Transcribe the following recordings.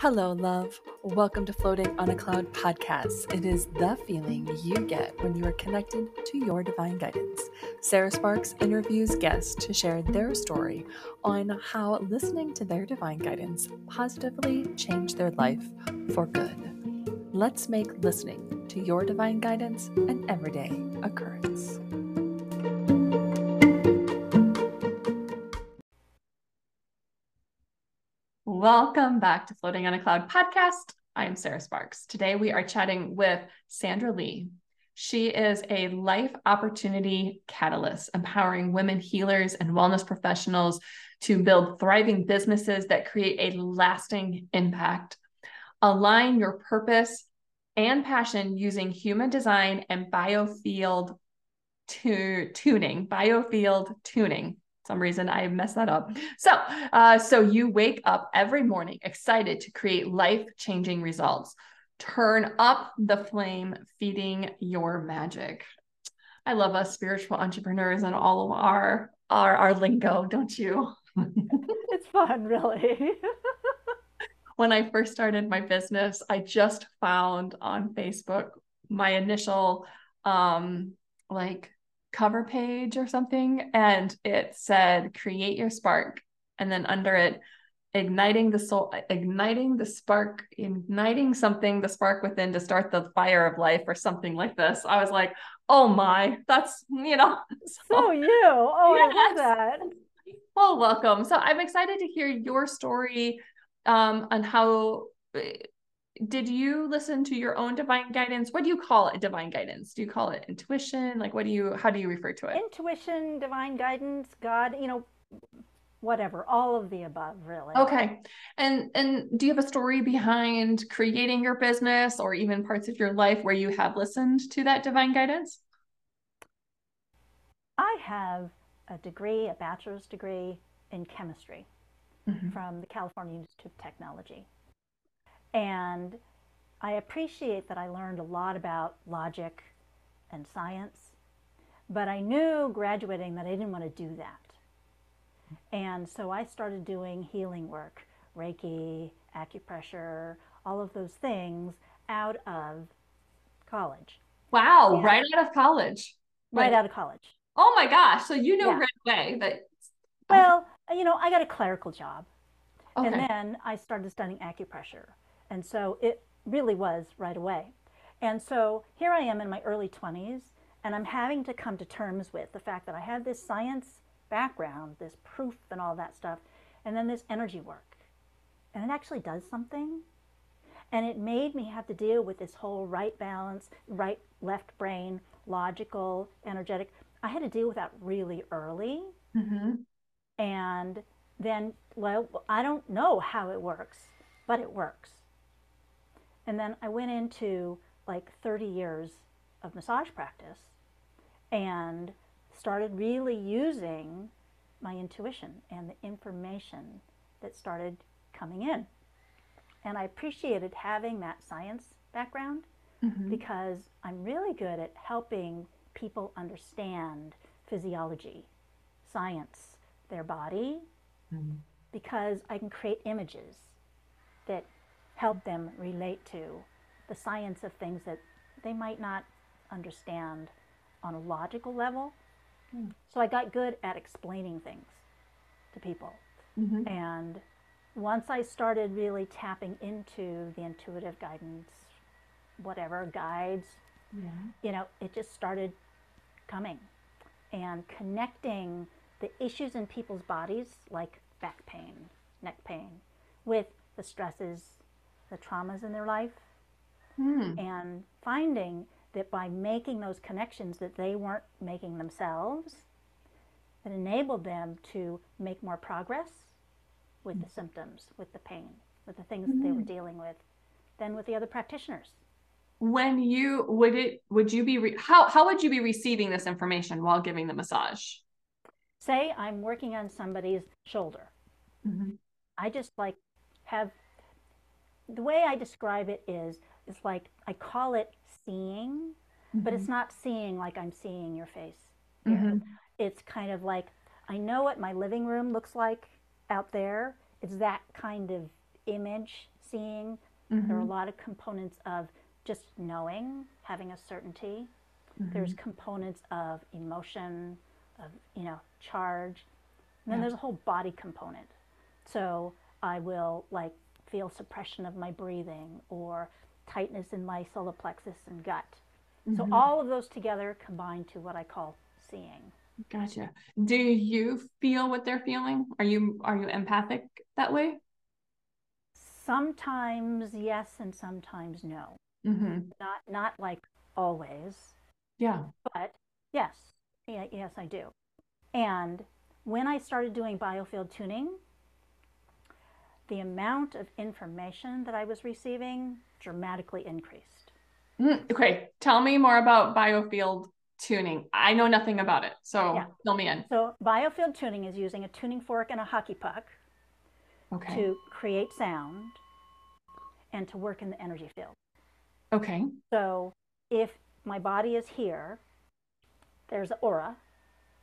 Hello, love. Welcome to Floating on a Cloud podcast. It is the feeling you get when you are connected to your divine guidance. Sarah Sparks interviews guests to share their story on how listening to their divine guidance positively changed their life for good. Let's make listening to your divine guidance an everyday occurrence. Welcome back to Floating on a Cloud podcast. I am Sarah Sparks. Today we are chatting with Sandra Lee. She is a life opportunity catalyst, empowering women healers and wellness professionals to build thriving businesses that create a lasting impact. Align your purpose and passion using human design and biofield to tuning, biofield tuning some reason I messed that up. So, uh, so you wake up every morning excited to create life changing results. Turn up the flame, feeding your magic. I love us spiritual entrepreneurs and all of our our, our lingo, don't you? it's fun, really. when I first started my business, I just found on Facebook my initial um like cover page or something and it said create your spark and then under it igniting the soul igniting the spark igniting something the spark within to start the fire of life or something like this. I was like oh my that's you know so, so you. Oh yes. i love that. Well welcome. So i'm excited to hear your story um on how did you listen to your own divine guidance? What do you call it divine guidance? Do you call it intuition? Like what do you how do you refer to it? Intuition, divine guidance, God, you know, whatever, all of the above, really. Okay. And and do you have a story behind creating your business or even parts of your life where you have listened to that divine guidance? I have a degree, a bachelor's degree in chemistry mm-hmm. from the California Institute of Technology. And I appreciate that I learned a lot about logic and science, but I knew graduating that I didn't want to do that. And so I started doing healing work, Reiki, acupressure, all of those things out of college. Wow, and right out of college. Right like, out of college. Oh my gosh. So you know yeah. right away that. Well, you know, I got a clerical job. Okay. And then I started studying acupressure. And so it really was right away. And so here I am in my early 20s, and I'm having to come to terms with the fact that I had this science background, this proof and all that stuff, and then this energy work. And it actually does something. And it made me have to deal with this whole right balance, right left brain, logical, energetic. I had to deal with that really early. Mm-hmm. And then, well, I don't know how it works, but it works. And then I went into like 30 years of massage practice and started really using my intuition and the information that started coming in. And I appreciated having that science background mm-hmm. because I'm really good at helping people understand physiology, science, their body, mm-hmm. because I can create images that help them relate to the science of things that they might not understand on a logical level. Mm. So I got good at explaining things to people. Mm-hmm. And once I started really tapping into the intuitive guidance, whatever guides, yeah. you know, it just started coming and connecting the issues in people's bodies, like back pain, neck pain, with the stresses the traumas in their life hmm. and finding that by making those connections that they weren't making themselves that enabled them to make more progress with mm the symptoms with the pain with the things mm that they were hmm. dealing with than with the other practitioners when you would it would you be re- how how would you be receiving this information while giving the massage say i'm working on somebody's shoulder mm-hmm. i just like have the way I describe it is, it's like I call it seeing, mm-hmm. but it's mm-hmm. not seeing like I'm seeing your face. Mm-hmm. It's kind of like I know what my living room looks like out there. It's that kind of image seeing. Mm-hmm. There are a lot of components of just knowing, having a certainty. Mm-hmm. There's components of emotion, of you know, charge. And then yeah. there's a whole body component. So I will like feel suppression of my breathing or tightness in my solar plexus and gut. Mm-hmm. So all of those together combine to what I call seeing. Gotcha. Do you feel what they're feeling? Are you are you empathic that way? Sometimes yes, and sometimes no. Mm-hmm. Not not like always. Yeah. But yes, yeah, yes, I do. And when I started doing biofield tuning, the amount of information that I was receiving dramatically increased. Mm, okay, tell me more about biofield tuning. I know nothing about it, so yeah. fill me in. So biofield tuning is using a tuning fork and a hockey puck okay. to create sound and to work in the energy field. Okay. So if my body is here, there's an aura,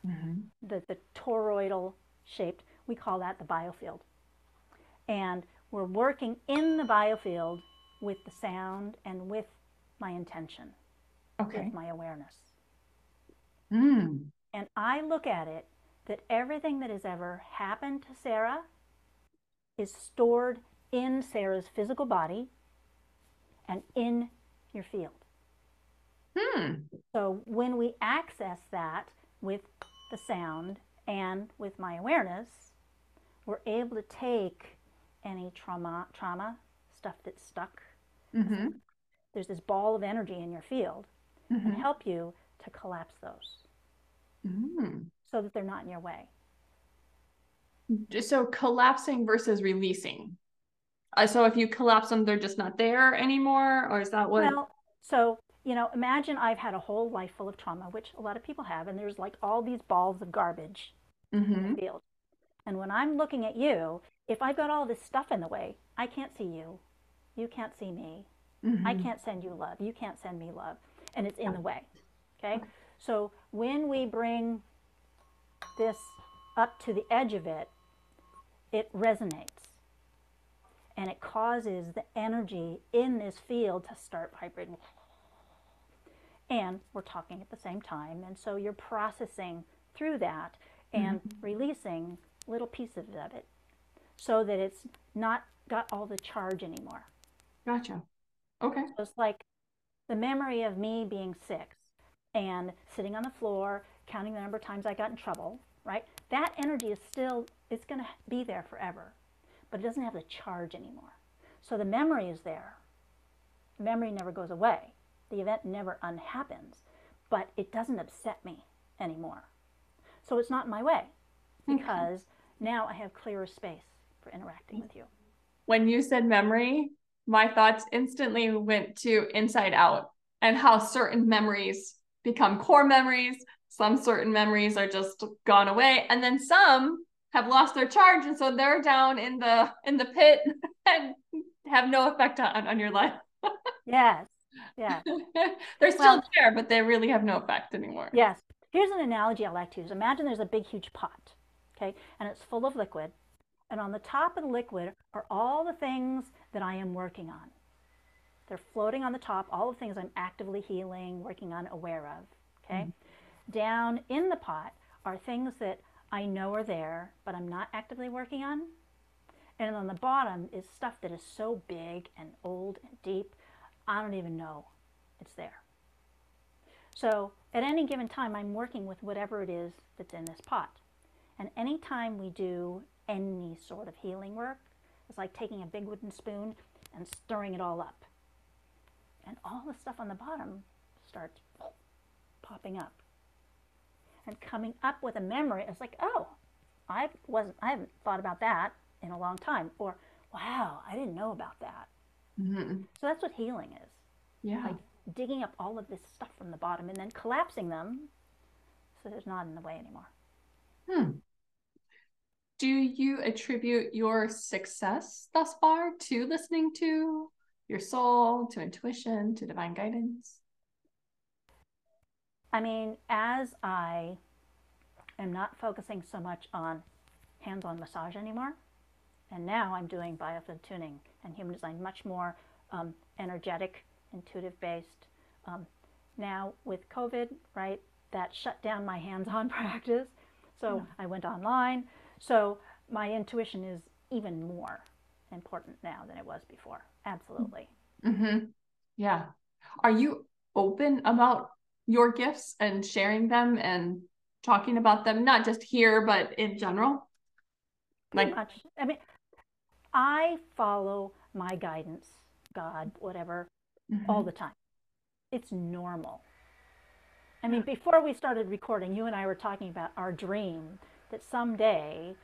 mm-hmm. the, the toroidal shaped, we call that the biofield. And we're working in the biofield with the sound and with my intention, okay. with my awareness. Mm. And I look at it that everything that has ever happened to Sarah is stored in Sarah's physical body and in your field. Hmm. So when we access that with the sound and with my awareness, we're able to take any trauma, trauma stuff that's stuck. Mm-hmm. There's this ball of energy in your field mm-hmm. and help you to collapse those mm. so that they're not in your way. So collapsing versus releasing. Uh, so if you collapse them, they're just not there anymore, or is that what? Well, so you know, imagine I've had a whole life full of trauma, which a lot of people have, and there's like all these balls of garbage mm-hmm. in the mm-hmm. field. And when I'm looking at you, if I've got all this stuff in the way, I can't see you. You can't see me. Mm-hmm. I can't send you love. You can't send me love. And it's in the way. Okay? So when we bring this up to the edge of it, it resonates. And it causes the energy in this field to start vibrating. And we're talking at the same time. And so you're processing through that and mm-hmm. releasing little pieces of it so that it's not got all the charge anymore. Gotcha. Okay. So it's like the memory of me being six and sitting on the floor, counting the number of times I got in trouble, right? That energy is still, it's going to be there forever, but it doesn't have the charge anymore. So the memory is there. The memory never goes away. The event never unhappens, but it doesn't upset me anymore. So it's not in my way because okay. Now I have clearer space for interacting with you. When you said memory, my thoughts instantly went to inside out and how certain memories become core memories. Some certain memories are just gone away. And then some have lost their charge. And so they're down in the in the pit and have no effect on, on your life. yes. Yeah. they're still well, there, but they really have no effect anymore. Yes. Here's an analogy I like to use. Imagine there's a big, huge pot, okay, and it's full of liquid. And on the top of the liquid are all the things that I am working on. They're floating on the top, all the things I'm actively healing, working on, aware of. Okay. Mm-hmm. Down in the pot are things that I know are there, but I'm not actively working on. And on the bottom is stuff that is so big and old and deep, I don't even know it's there. So at any given time, I'm working with whatever it is that's in this pot. And anytime we do any sort of healing work, it's like taking a big wooden spoon and stirring it all up. And all the stuff on the bottom starts popping up. And coming up with a memory, it's like, oh, I wasn't I haven't thought about that in a long time. Or wow, I didn't know about that. Mm-hmm. So that's what healing is. Yeah. Like digging up all of this stuff from the bottom and then collapsing them so there's not in the way anymore. Hmm do you attribute your success thus far to listening to your soul, to intuition, to divine guidance? I mean, as I am not focusing so much on hands on massage anymore, and now I'm doing biofield tuning and human design, much more um, energetic, intuitive based. Um, now with COVID, right, that shut down my hands-on practice. So yeah. I went online. So my intuition is even more important now than it was before. Absolutely. Mm-hmm. Yeah. Are you open about your gifts and sharing them and talking about them, not just here, but in general? Pretty like, much. I mean, I follow my guidance, God, whatever, mm-hmm. all the time. It's normal. I mean, before we started recording, you and I were talking about our dream that someday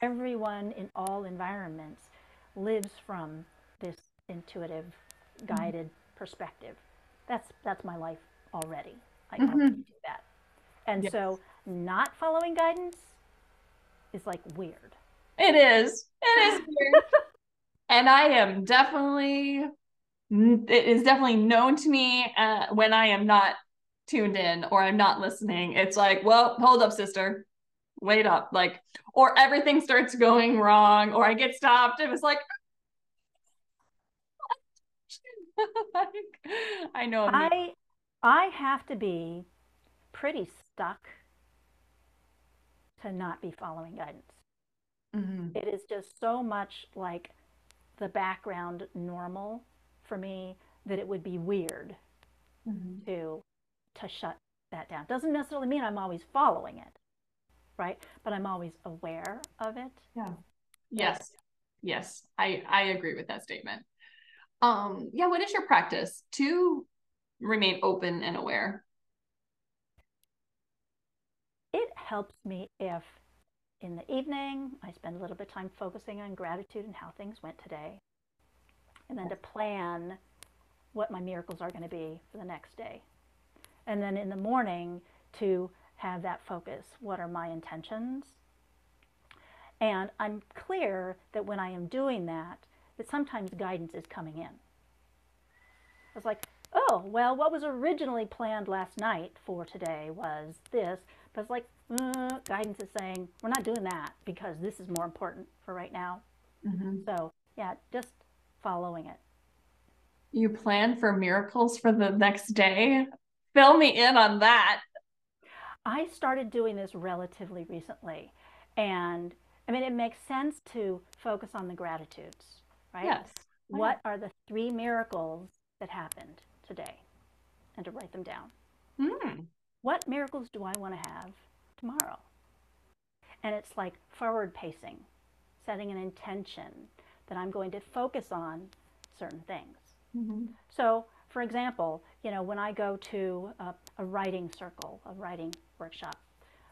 everyone in all environments lives from this intuitive, mm-hmm. guided mm-hmm. perspective. That's that's my life already. I mm-hmm. already do that. And yes. so not following guidance is like weird. It is. It is weird. and I am definitely it is definitely known to me uh, when I am not tuned in or I'm not listening. It's like, well, hold up, sister. Wait up. Like, or everything starts going wrong, or I get stopped. It was like, I know. I I have to be pretty stuck to not be following guidance. Mm-hmm. It is just so much like the background normal for me that it would be weird mm-hmm. to to shut that down. Doesn't necessarily mean I'm always following it, right? But I'm always aware of it. Yeah. Yes. Yes. I I agree with that statement. Um yeah, what is your practice to remain open and aware? It helps me if in the evening I spend a little bit of time focusing on gratitude and how things went today. And then to plan what my miracles are going to be for the next day. And then in the morning to have that focus. What are my intentions? And I'm clear that when I am doing that, that sometimes guidance is coming in. I was like, oh, well, what was originally planned last night for today was this. But it's like, uh, guidance is saying, we're not doing that because this is more important for right now. Mm-hmm. So, yeah, just following it. You plan for miracles for the next day? Fill me in on that. I started doing this relatively recently. And I mean, it makes sense to focus on the gratitudes, right? Yes. What are the three miracles that happened today? And to write them down. Mm. What miracles do I want to have tomorrow? And it's like forward pacing, setting an intention that I'm going to focus on certain things. Mm-hmm. So, for example, you know, when I go to a, a writing circle, a writing workshop,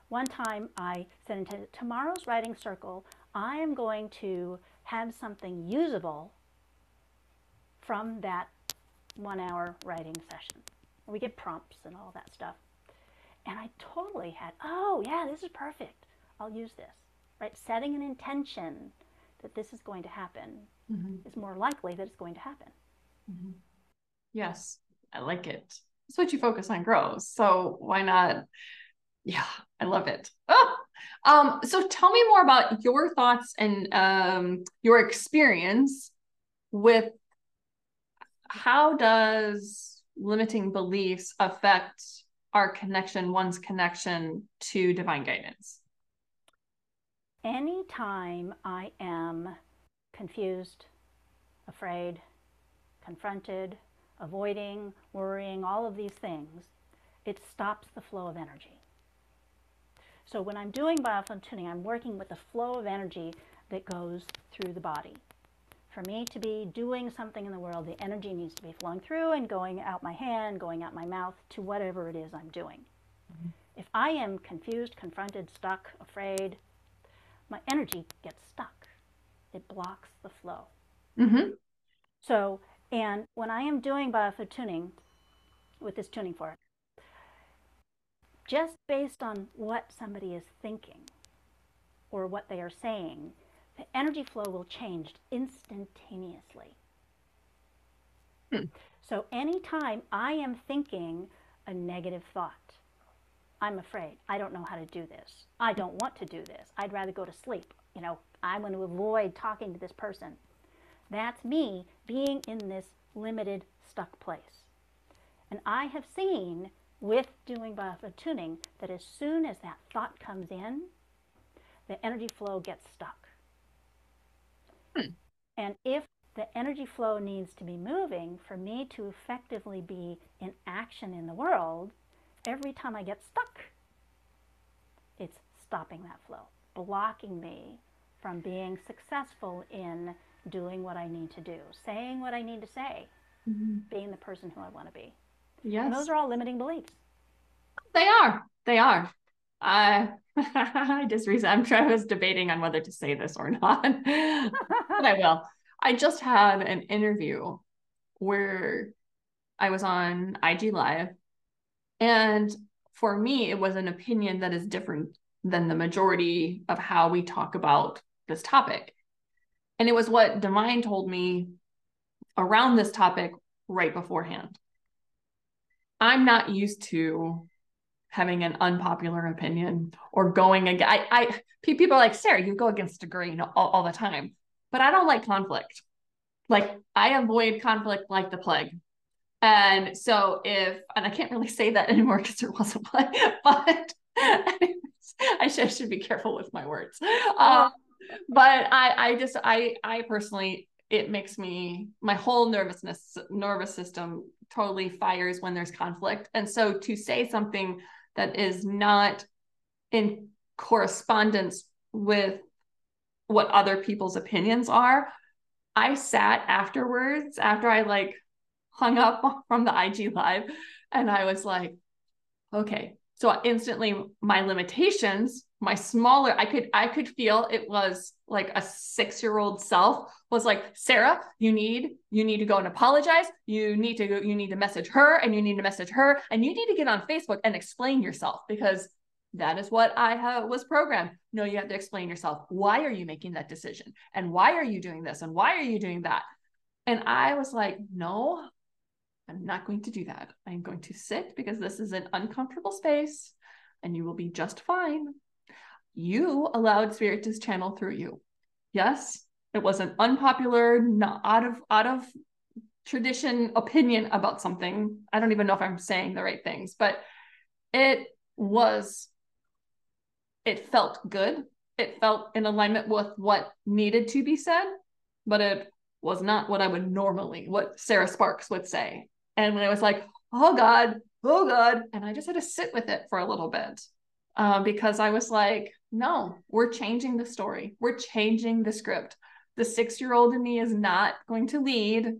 one time I said into tomorrow's writing circle, I am going to have something usable from that one hour writing session. We get prompts and all that stuff. And I totally had, oh yeah, this is perfect. I'll use this, right? Setting an intention that this is going to happen mm-hmm. is more likely that it's going to happen. Mm-hmm. Yes, I like it. It's what you focus on grows. So why not yeah, I love it. Oh, um, so tell me more about your thoughts and um, your experience with how does limiting beliefs affect our connection, one's connection to divine guidance? Anytime I am confused, afraid, confronted, avoiding, worrying, all of these things, it stops the flow of energy. So when I'm doing biofield tuning, I'm working with the flow of energy that goes through the body. For me to be doing something in the world, the energy needs to be flowing through and going out my hand, going out my mouth to whatever it is I'm doing. Mm-hmm. If I am confused, confronted, stuck, afraid, my energy gets stuck. It blocks the flow. Mm-hmm. So, and when I am doing biofield tuning with this tuning fork, just based on what somebody is thinking or what they are saying, the energy flow will change instantaneously. Hmm. So anytime I am thinking a negative thought, I'm afraid, I don't know how to do this. I don't want to do this. I'd rather go to sleep. You know, I'm going to avoid talking to this person. That's me being in this limited, stuck place. And I have seen with doing biofeedback tuning that as soon as that thought comes in, the energy flow gets stuck. Hmm. And if the energy flow needs to be moving for me to effectively be in action in the world, every time I get stuck, it's stopping that flow, blocking me from being successful in doing what I need to do, saying what I need to say, mm-hmm. being the person who I want to be. Yes. And those are all limiting beliefs. They are. They are. Uh, I just recently, I'm trying, I was debating on whether to say this or not, but I will. I just had an interview where I was on IG Live, and for me, it was an opinion that is different than the majority of how we talk about this topic. And it was what Divine told me around this topic right beforehand. I'm not used to having an unpopular opinion or going against. I, I people are like Sarah, you go against the grain all, all the time, but I don't like conflict. Like I avoid conflict like the plague. And so if and I can't really say that anymore because there was a plague, but anyways, I should, should be careful with my words. Um, but I I just I I personally it makes me my whole nervousness nervous system totally fires when there's conflict. And so to say something that is not in correspondence with what other people's opinions are. I sat afterwards, after I like hung up from the IG live, and I was like, okay. So instantly my limitations, my smaller, I could I could feel it was like a six-year-old self was like, Sarah, you need you need to go and apologize. You need to go, you need to message her and you need to message her and you need to get on Facebook and explain yourself because that is what I have, was programmed. No, you have to explain yourself. Why are you making that decision? And why are you doing this? And why are you doing that? And I was like, no, I'm not going to do that. I'm going to sit because this is an uncomfortable space and you will be just fine. You allowed spirit to channel through you. Yes, it was an unpopular, not out of out of tradition opinion about something. I don't even know if I'm saying the right things, but it was it felt good. It felt in alignment with what needed to be said, but it was not what I would normally, what Sarah Sparks would say. And when I was like, oh God, oh God. And I just had to sit with it for a little bit uh, because I was like, no, we're changing the story. We're changing the script. The six year old in me is not going to lead.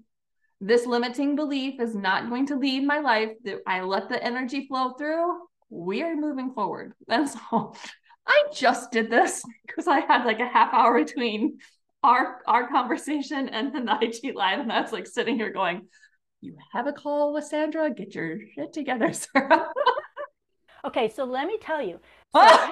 This limiting belief is not going to lead my life. I let the energy flow through. We are moving forward. That's all. I just did this because I had like a half hour between our our conversation and then the IG live, and I was like sitting here going, "You have a call with Sandra. Get your shit together, Sarah." okay, so let me tell you. So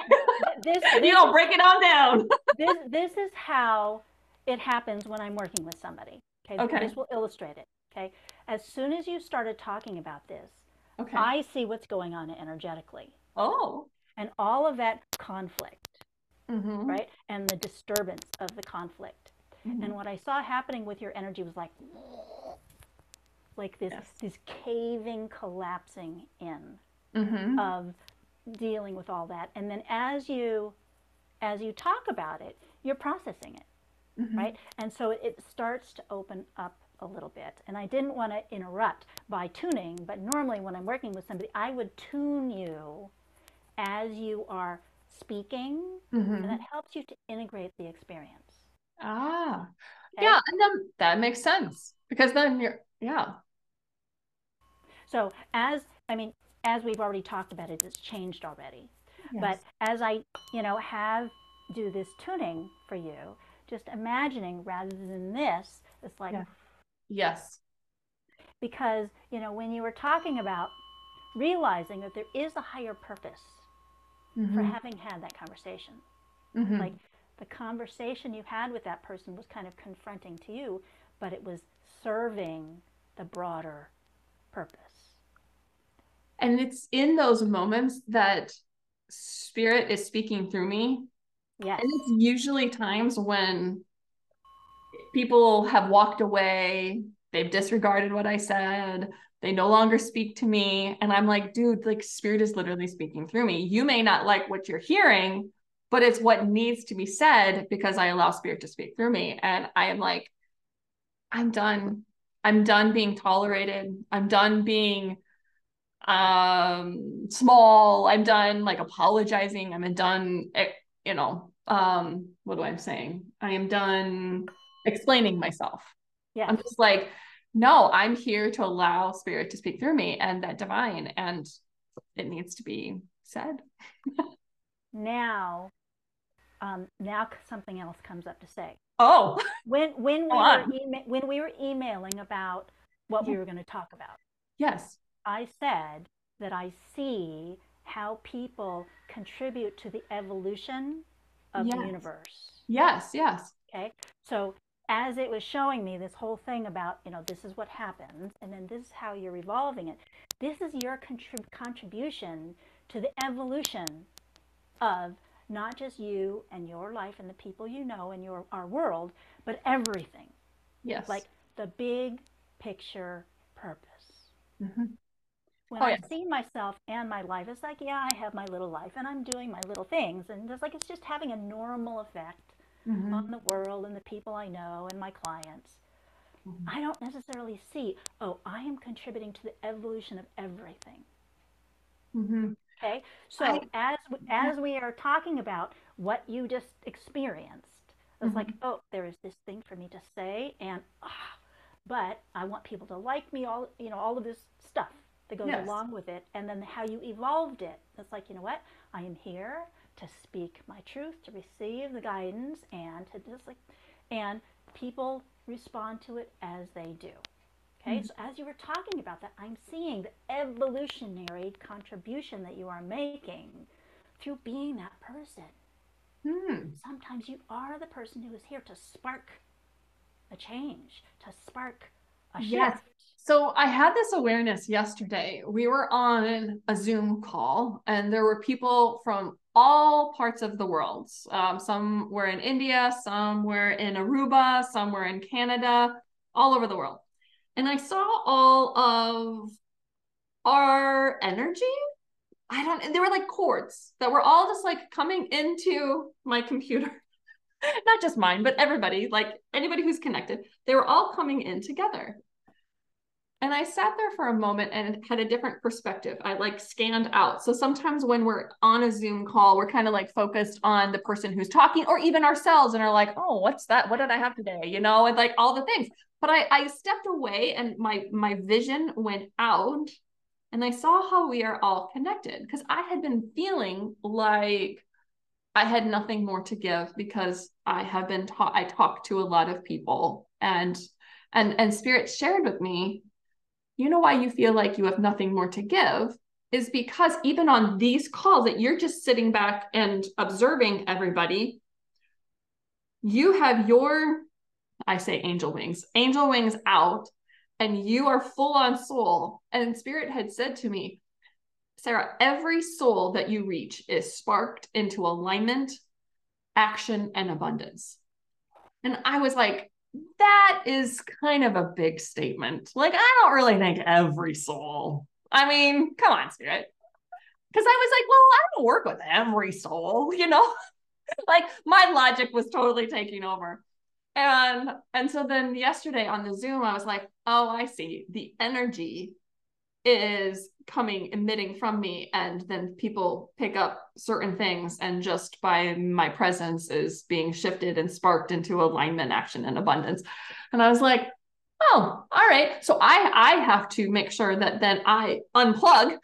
this, this, you know, break it on down. this this is how it happens when I'm working with somebody. Okay, okay. this will illustrate it. Okay, as soon as you started talking about this, okay. I see what's going on energetically. Oh and all of that conflict, mm-hmm. right? And the disturbance of the conflict. Mm-hmm. And what I saw happening with your energy was like, like this, yes. this caving, collapsing in mm-hmm. of dealing with all that. And then as you, as you talk about it, you're processing it, mm-hmm. right? And so it starts to open up a little bit. And I didn't want to interrupt by tuning, but normally when I'm working with somebody, I would tune you as you are speaking, mm-hmm. and that helps you to integrate the experience. Ah, okay? yeah, and then that makes sense because then you're yeah. So as I mean, as we've already talked about it, it's changed already. Yes. But as I, you know, have do this tuning for you, just imagining rather than this, it's like yeah. yes. Because, you know, when you were talking about realizing that there is a higher purpose mm-hmm. for having had that conversation. Mm-hmm. Like the conversation you had with that person was kind of confronting to you, but it was serving the broader purpose. And it's in those moments that spirit is speaking through me. Yes. And it's usually times when people have walked away, they've disregarded what I said, they no longer speak to me. And I'm like, dude, like spirit is literally speaking through me. You may not like what you're hearing, but it's what needs to be said because I allow spirit to speak through me. And I am like, I'm done. I'm done being tolerated. I'm done being um small. I'm done like apologizing. I'm done, eh, you know, um, what do I am saying? I am done explaining myself. Yeah. I'm just like, no, I'm here to allow spirit to speak through me and that divine, and it needs to be said. now, um, now something else comes up to say. Oh, when when we were ema- when we were emailing about what we were going to talk about. Yes, I said that I see how people contribute to the evolution of yes. the universe. Yes, yes. Okay, so as it was showing me this whole thing about, you know, this is what happens, and then this is how you're evolving it. This is your contrib- contribution to the evolution of not just you and your life and the people you know and your our world, but everything. Yes. Like the big picture purpose. Mm-hmm. When oh, I see myself and my life, it's like, yeah, I have my little life and I'm doing my little things. And it's like it's just having a normal effect mm-hmm. on the world and the people I know and my clients. Mm-hmm. I don't necessarily see, oh, I am contributing to the evolution of everything. Mm-hmm. Okay, so I, as as we are talking about what you just experienced, it's like, mm-hmm. oh, there is this thing for me to say, and ah, but I want people to like me, all you know, all of this stuff that goes yes. along with it, and then how you evolved it. It's like, you know what, I am here to speak my truth, to receive the guidance, and to just like, and people respond to it as they do. Okay, mm-hmm. so as you were talking about that, I'm seeing the evolutionary contribution that you are making through being that person. Mm. Sometimes you are the person who is here to spark a change, to spark. Yes. So I had this awareness yesterday. We were on a Zoom call, and there were people from all parts of the world. Um, some were in India, some were in Aruba, some were in Canada, all over the world. And I saw all of our energy. I don't, and they were like cords that were all just like coming into my computer. Not just mine, but everybody, like anybody who's connected, they were all coming in together. And I sat there for a moment and had a different perspective. I like scanned out. So sometimes when we're on a Zoom call, we're kind of like focused on the person who's talking or even ourselves and are like, oh, what's that? What did I have today? You know, and like all the things. But I, I stepped away and my my vision went out and I saw how we are all connected because I had been feeling like I had nothing more to give because I have been taught I talked to a lot of people and and and spirit shared with me you know why you feel like you have nothing more to give is because even on these calls that you're just sitting back and observing everybody, you have your, I say angel wings, angel wings out, and you are full on soul. And Spirit had said to me, Sarah, every soul that you reach is sparked into alignment, action, and abundance. And I was like, that is kind of a big statement. Like, I don't really think every soul. I mean, come on, spirit. Because I was like, well, I don't work with every soul, you know? like my logic was totally taking over. And and so then yesterday on the Zoom, I was like, oh, I see. The energy is coming emitting from me and then people pick up certain things and just by my presence is being shifted and sparked into alignment action and abundance. And i was like oh all right. So i i have to make sure that then i unplug.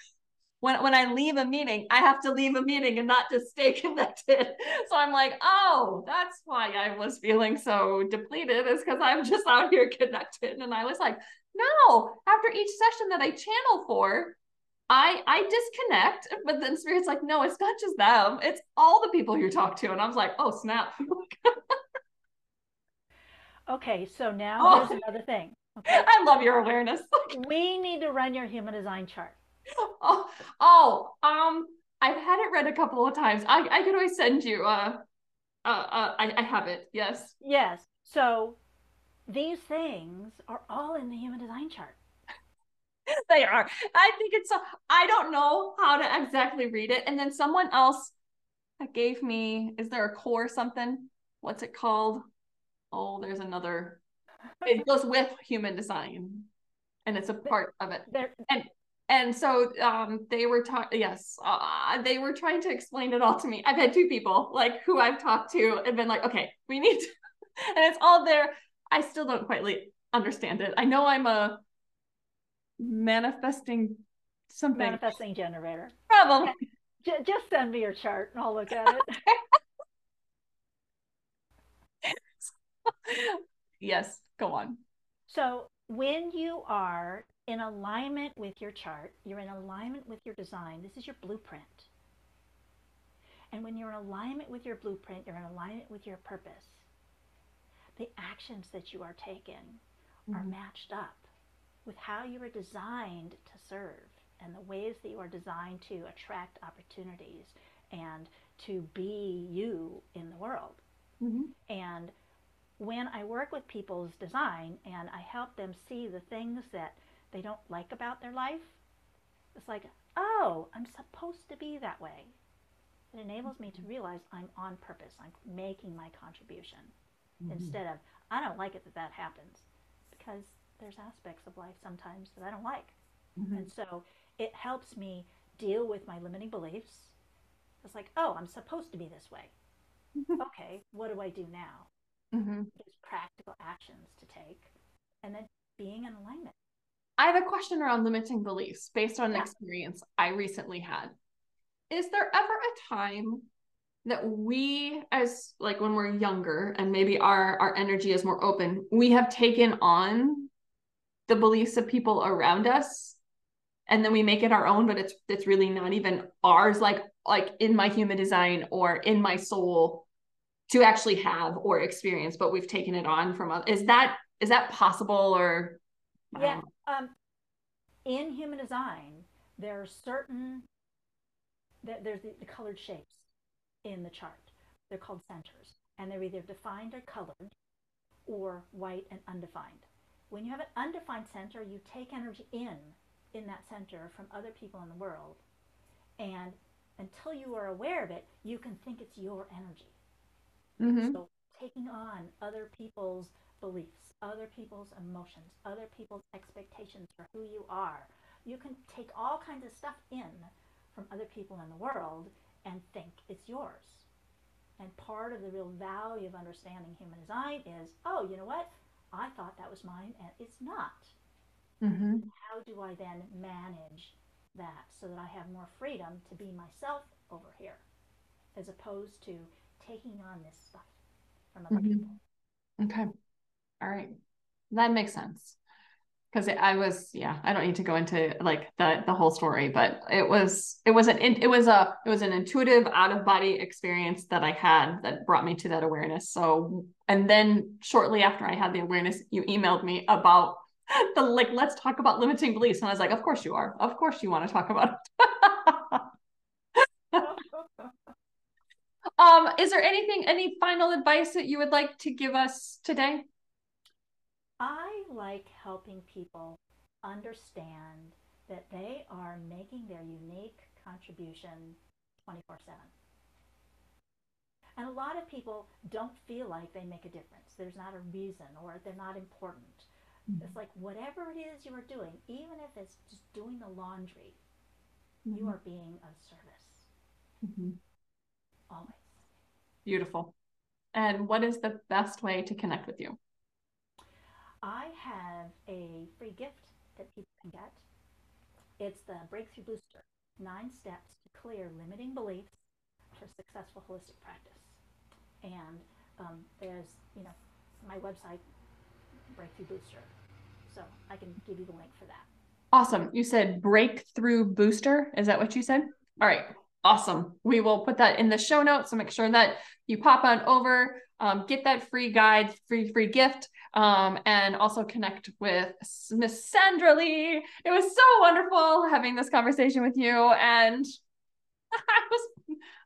When when i leave a meeting i have to leave a meeting and not just stay connected. So i'm like oh that's why i was feeling so depleted is because i'm just out here connected. And i was like no after each session that i channel for I I disconnect, but then spirit's like, no, it's not just them. It's all the people you talk to. And I was like, oh snap. okay, so now oh, here's another thing. Okay. I love your awareness. we need to run your human design chart. Oh, oh, um, I've had it read a couple of times. I, I could always send you uh uh, uh I, I have it, yes. Yes. So these things are all in the human design chart. they are. I think it's so I don't know how to exactly read it. And then someone else that gave me, is there a core something? What's it called? Oh, there's another. It goes with human design. And it's a part of it. There, and and so um they were talking yes uh, they were trying to explain it all to me i've had two people like who i've talked to and been like okay we need to and it's all there i still don't quite understand it i know i'm a manifesting something manifesting generator probably just send me your chart and i'll look at it yes go on so when you are in alignment with your chart, you're in alignment with your design. This is your blueprint. And when you're in alignment with your blueprint, you're in alignment with your purpose. The actions that you are taking mm-hmm. are matched up with how you are designed to serve and the ways that you are designed to attract opportunities and to be you in the world. Mm-hmm. And when I work with people's design and I help them see the things that they don't like about their life, it's like, oh, I'm supposed to be that way. It enables me to mm-hmm. realize I'm on purpose. I'm making my contribution mm-hmm. instead of, I don't like it that that happens because there's aspects of life sometimes that I don't like. Mm-hmm. And so it helps me deal with my limiting beliefs. It's like, oh, I'm supposed to be this way. Mm-hmm. Okay, what do I do now? Mm-hmm. There's practical actions to take, and then being in alignment. I have a question around limiting beliefs based on an experience I recently had. Is there ever a time that we as like when we're younger and maybe our our energy is more open, we have taken on the beliefs of people around us and then we make it our own but it's it's really not even ours like like in my human design or in my soul to actually have or experience but we've taken it on from is that is that possible or? Yeah um, in human design there are certain that there's the, the colored shapes in the chart they're called centers and they're either defined or colored or white and undefined when you have an undefined center you take energy in in that center from other people in the world and until you are aware of it you can think it's your energy Mm-hmm. So taking on other people's beliefs, other people's emotions, other people's expectations for who you are. You can take all kinds of stuff in from other people in the world and think it's yours. And part of the real value of understanding human design is, oh, you know what? I thought that was mine and it's not. Mm-hmm. How do I then manage that so that I have more freedom to be myself over here as opposed to taking on this stuff from other mm-hmm. people. Okay. All right. That makes sense. Because I was, yeah, I don't need to go into like the the whole story, but it was it was an it was a it was an intuitive out of body experience that I had that brought me to that awareness. So, and then shortly after I had the awareness, you emailed me about the like let's talk about limiting beliefs, and I was like, of course you are, of course you want to talk about it. Um, is there anything, any final advice that you would like to give us today? Like helping people understand that they are making their unique contribution 24 7. And a lot of people don't feel like they make a difference. There's not a reason or they're not important. Mm-hmm. It's like whatever it is you are doing, even if it's just doing the laundry, mm-hmm. you are being of service. Mm-hmm. Always. Beautiful. And what is the best way to connect with you? I have a free gift that people can get. It's the Breakthrough Booster Nine Steps to Clear Limiting Beliefs for Successful Holistic Practice. And um, there's, you know, my website, Breakthrough Booster. So I can give you the link for that. Awesome. You said Breakthrough Booster. Is that what you said? All right. Awesome. We will put that in the show notes. So make sure that you pop on over, um, get that free guide, free, free gift, um, and also connect with Miss Sandra Lee. It was so wonderful having this conversation with you. And I was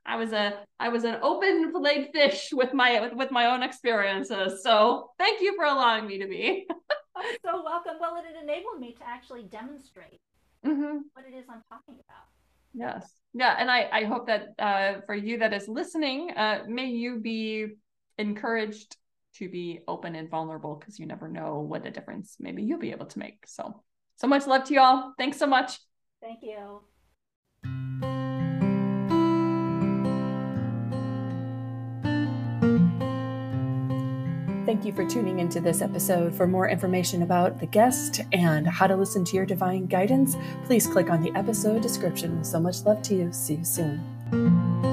I was a I was an open filleted fish with my with, with my own experiences. So thank you for allowing me to be. oh, so welcome. Well, it enabled me to actually demonstrate mm-hmm. what it is I'm talking about. Yes. Yeah. And I, I hope that uh, for you that is listening, uh, may you be encouraged to be open and vulnerable because you never know what a difference maybe you'll be able to make. So, so much love to you all. Thanks so much. Thank you. Thank you for tuning into this episode. For more information about the guest and how to listen to your divine guidance, please click on the episode description. So much love to you. See you soon.